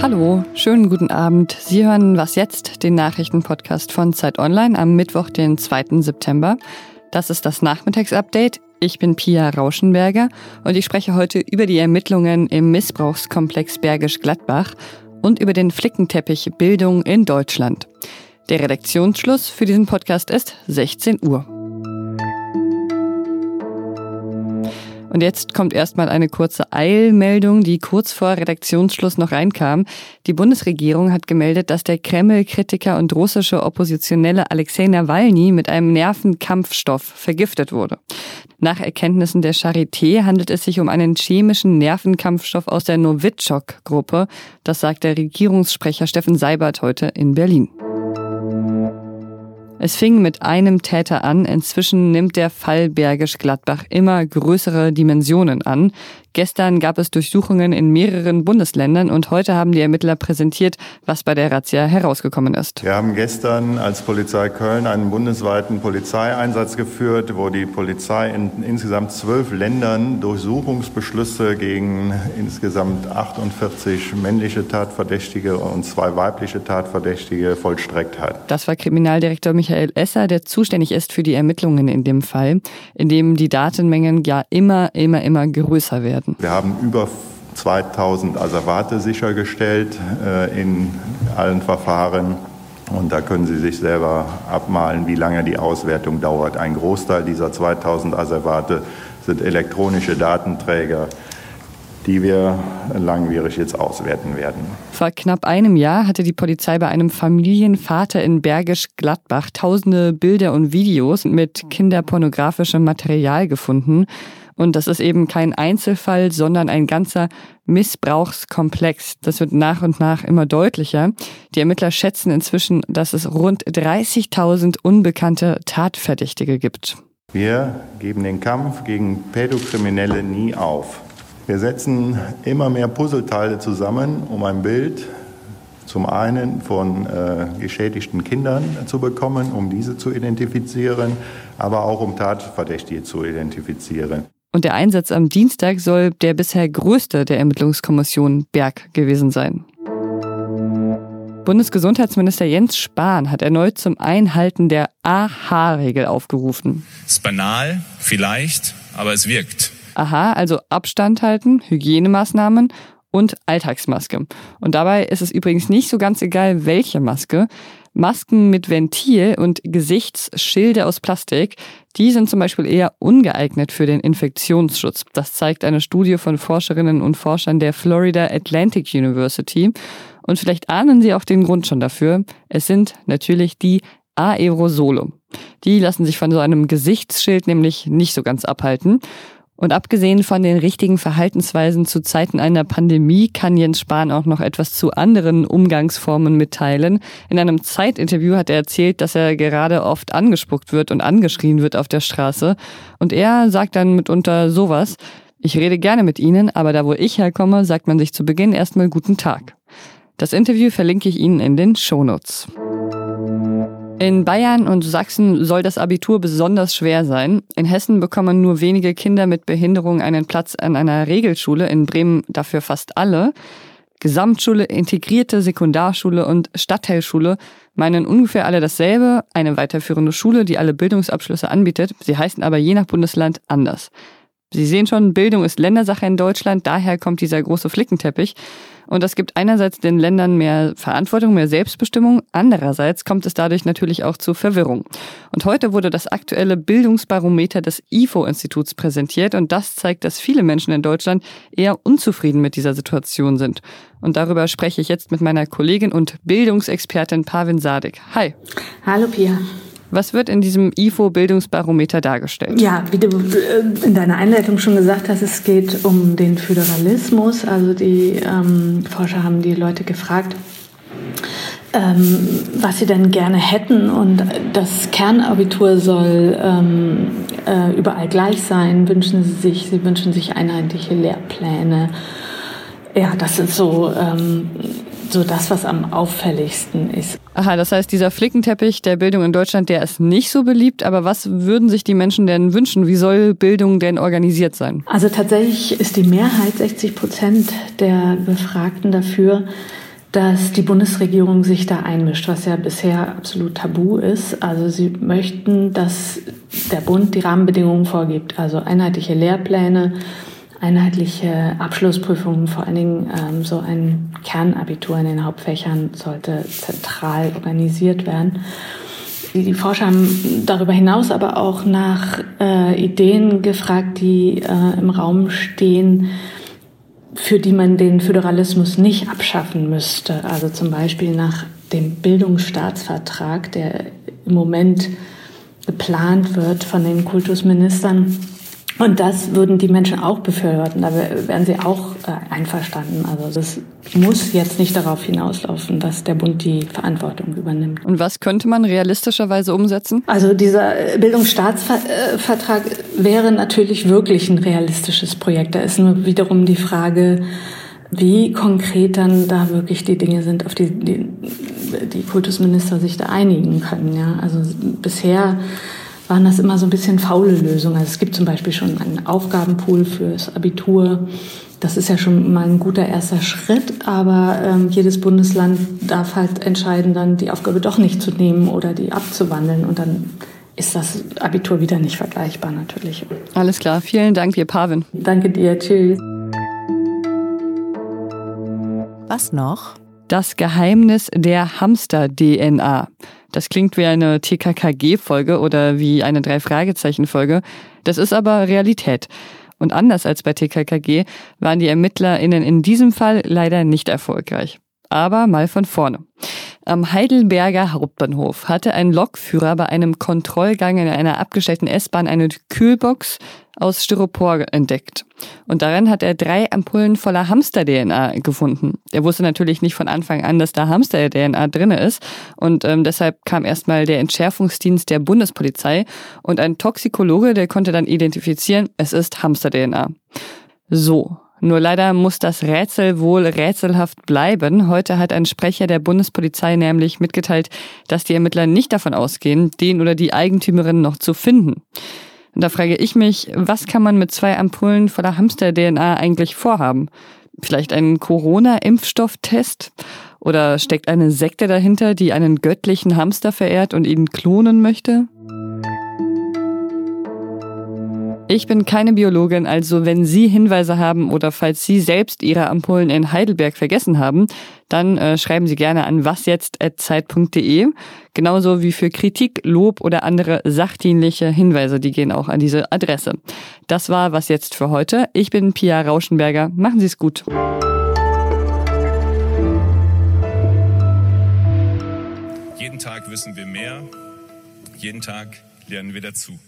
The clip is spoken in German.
Hallo, schönen guten Abend. Sie hören Was jetzt, den Nachrichtenpodcast von Zeit Online am Mittwoch, den 2. September. Das ist das Nachmittagsupdate. Ich bin Pia Rauschenberger und ich spreche heute über die Ermittlungen im Missbrauchskomplex Bergisch Gladbach und über den Flickenteppich Bildung in Deutschland. Der Redaktionsschluss für diesen Podcast ist 16 Uhr. Und jetzt kommt erstmal eine kurze Eilmeldung, die kurz vor Redaktionsschluss noch reinkam. Die Bundesregierung hat gemeldet, dass der Kreml-Kritiker und russische Oppositionelle Alexei Nawalny mit einem Nervenkampfstoff vergiftet wurde. Nach Erkenntnissen der Charité handelt es sich um einen chemischen Nervenkampfstoff aus der Novichok-Gruppe. Das sagt der Regierungssprecher Steffen Seibert heute in Berlin. Es fing mit einem Täter an, inzwischen nimmt der Fall Bergisch Gladbach immer größere Dimensionen an. Gestern gab es Durchsuchungen in mehreren Bundesländern und heute haben die Ermittler präsentiert, was bei der Razzia herausgekommen ist. Wir haben gestern als Polizei Köln einen bundesweiten Polizeieinsatz geführt, wo die Polizei in insgesamt zwölf Ländern Durchsuchungsbeschlüsse gegen insgesamt 48 männliche Tatverdächtige und zwei weibliche Tatverdächtige vollstreckt hat. Das war Kriminaldirektor Michael Esser, der zuständig ist für die Ermittlungen in dem Fall, in dem die Datenmengen ja immer, immer, immer größer werden werden. Wir haben über 2000 Asservate sichergestellt äh, in allen Verfahren. Und da können Sie sich selber abmalen, wie lange die Auswertung dauert. Ein Großteil dieser 2000 Asservate sind elektronische Datenträger, die wir langwierig jetzt auswerten werden. Vor knapp einem Jahr hatte die Polizei bei einem Familienvater in Bergisch Gladbach tausende Bilder und Videos mit kinderpornografischem Material gefunden. Und das ist eben kein Einzelfall, sondern ein ganzer Missbrauchskomplex. Das wird nach und nach immer deutlicher. Die Ermittler schätzen inzwischen, dass es rund 30.000 unbekannte Tatverdächtige gibt. Wir geben den Kampf gegen Pädokriminelle nie auf. Wir setzen immer mehr Puzzleteile zusammen, um ein Bild zum einen von äh, geschädigten Kindern zu bekommen, um diese zu identifizieren, aber auch um Tatverdächtige zu identifizieren. Und der Einsatz am Dienstag soll der bisher größte der Ermittlungskommission Berg gewesen sein. Bundesgesundheitsminister Jens Spahn hat erneut zum Einhalten der AHA-Regel aufgerufen. Ist banal, vielleicht, aber es wirkt. Aha, also Abstand halten, Hygienemaßnahmen und Alltagsmaske. Und dabei ist es übrigens nicht so ganz egal, welche Maske. Masken mit Ventil und Gesichtsschilde aus Plastik, die sind zum Beispiel eher ungeeignet für den Infektionsschutz. Das zeigt eine Studie von Forscherinnen und Forschern der Florida Atlantic University. Und vielleicht ahnen Sie auch den Grund schon dafür. Es sind natürlich die Aerosole. Die lassen sich von so einem Gesichtsschild nämlich nicht so ganz abhalten. Und abgesehen von den richtigen Verhaltensweisen zu Zeiten einer Pandemie kann Jens Spahn auch noch etwas zu anderen Umgangsformen mitteilen. In einem Zeitinterview hat er erzählt, dass er gerade oft angespuckt wird und angeschrien wird auf der Straße. Und er sagt dann mitunter sowas. Ich rede gerne mit Ihnen, aber da wo ich herkomme, sagt man sich zu Beginn erstmal guten Tag. Das Interview verlinke ich Ihnen in den Shownotes. In Bayern und Sachsen soll das Abitur besonders schwer sein. In Hessen bekommen nur wenige Kinder mit Behinderung einen Platz an einer Regelschule, in Bremen dafür fast alle. Gesamtschule, integrierte Sekundarschule und Stadtteilschule meinen ungefähr alle dasselbe, eine weiterführende Schule, die alle Bildungsabschlüsse anbietet. Sie heißen aber je nach Bundesland anders. Sie sehen schon, Bildung ist Ländersache in Deutschland, daher kommt dieser große Flickenteppich. Und das gibt einerseits den Ländern mehr Verantwortung, mehr Selbstbestimmung, andererseits kommt es dadurch natürlich auch zu Verwirrung. Und heute wurde das aktuelle Bildungsbarometer des IFO-Instituts präsentiert und das zeigt, dass viele Menschen in Deutschland eher unzufrieden mit dieser Situation sind. Und darüber spreche ich jetzt mit meiner Kollegin und Bildungsexpertin Pavin Sadik. Hi. Hallo Pia. Was wird in diesem IFO-Bildungsbarometer dargestellt? Ja, wie du äh, in deiner Einleitung schon gesagt hast, es geht um den Föderalismus. Also die ähm, Forscher haben die Leute gefragt, ähm, was sie denn gerne hätten. Und das Kernabitur soll ähm, äh, überall gleich sein, wünschen sie sich. Sie wünschen sich einheitliche Lehrpläne. Ja, das sind so ähm, so das, was am auffälligsten ist. Aha, das heißt, dieser Flickenteppich der Bildung in Deutschland, der ist nicht so beliebt. Aber was würden sich die Menschen denn wünschen? Wie soll Bildung denn organisiert sein? Also tatsächlich ist die Mehrheit, 60 Prozent der Befragten dafür, dass die Bundesregierung sich da einmischt, was ja bisher absolut tabu ist. Also sie möchten, dass der Bund die Rahmenbedingungen vorgibt, also einheitliche Lehrpläne, einheitliche Abschlussprüfungen, vor allen Dingen ähm, so ein Kernabitur in den Hauptfächern sollte zentral organisiert werden. Die Forscher haben darüber hinaus aber auch nach äh, Ideen gefragt, die äh, im Raum stehen, für die man den Föderalismus nicht abschaffen müsste. Also zum Beispiel nach dem Bildungsstaatsvertrag, der im Moment geplant wird von den Kultusministern und das würden die Menschen auch befürworten. Da wären sie auch äh, einverstanden. Also das muss jetzt nicht darauf hinauslaufen, dass der Bund die Verantwortung übernimmt. Und was könnte man realistischerweise umsetzen? Also dieser äh, Bildungsstaatsvertrag wäre natürlich wirklich ein realistisches Projekt. Da ist nur wiederum die Frage, wie konkret dann da wirklich die Dinge sind, auf die die, die Kultusminister sich da einigen können. Ja, also bisher waren das immer so ein bisschen faule Lösungen. Also es gibt zum Beispiel schon einen Aufgabenpool fürs Abitur. Das ist ja schon mal ein guter erster Schritt, aber ähm, jedes Bundesland darf halt entscheiden, dann die Aufgabe doch nicht zu nehmen oder die abzuwandeln und dann ist das Abitur wieder nicht vergleichbar natürlich. Alles klar, vielen Dank dir, Pavin. Danke dir, tschüss. Was noch? Das Geheimnis der Hamster-DNA. Das klingt wie eine TKKG-Folge oder wie eine Drei-Fragezeichen-Folge. Das ist aber Realität. Und anders als bei TKKG waren die ErmittlerInnen in diesem Fall leider nicht erfolgreich. Aber mal von vorne. Am Heidelberger Hauptbahnhof hatte ein Lokführer bei einem Kontrollgang in einer abgestellten S-Bahn eine Kühlbox aus Styropor entdeckt. Und darin hat er drei Ampullen voller Hamster-DNA gefunden. Er wusste natürlich nicht von Anfang an, dass da Hamster-DNA drin ist. Und ähm, deshalb kam erstmal der Entschärfungsdienst der Bundespolizei und ein Toxikologe, der konnte dann identifizieren, es ist Hamster-DNA. So, nur leider muss das Rätsel wohl rätselhaft bleiben. Heute hat ein Sprecher der Bundespolizei nämlich mitgeteilt, dass die Ermittler nicht davon ausgehen, den oder die Eigentümerin noch zu finden. Und da frage ich mich, was kann man mit zwei Ampullen voller Hamster-DNA eigentlich vorhaben? Vielleicht einen Corona-Impfstofftest? Oder steckt eine Sekte dahinter, die einen göttlichen Hamster verehrt und ihn klonen möchte? Ich bin keine Biologin, also wenn Sie Hinweise haben oder falls Sie selbst Ihre Ampullen in Heidelberg vergessen haben, dann äh, schreiben Sie gerne an wasjetzt.zeit.de. Genauso wie für Kritik, Lob oder andere sachdienliche Hinweise, die gehen auch an diese Adresse. Das war Was jetzt für heute. Ich bin Pia Rauschenberger. Machen Sie es gut. Jeden Tag wissen wir mehr. Jeden Tag lernen wir dazu.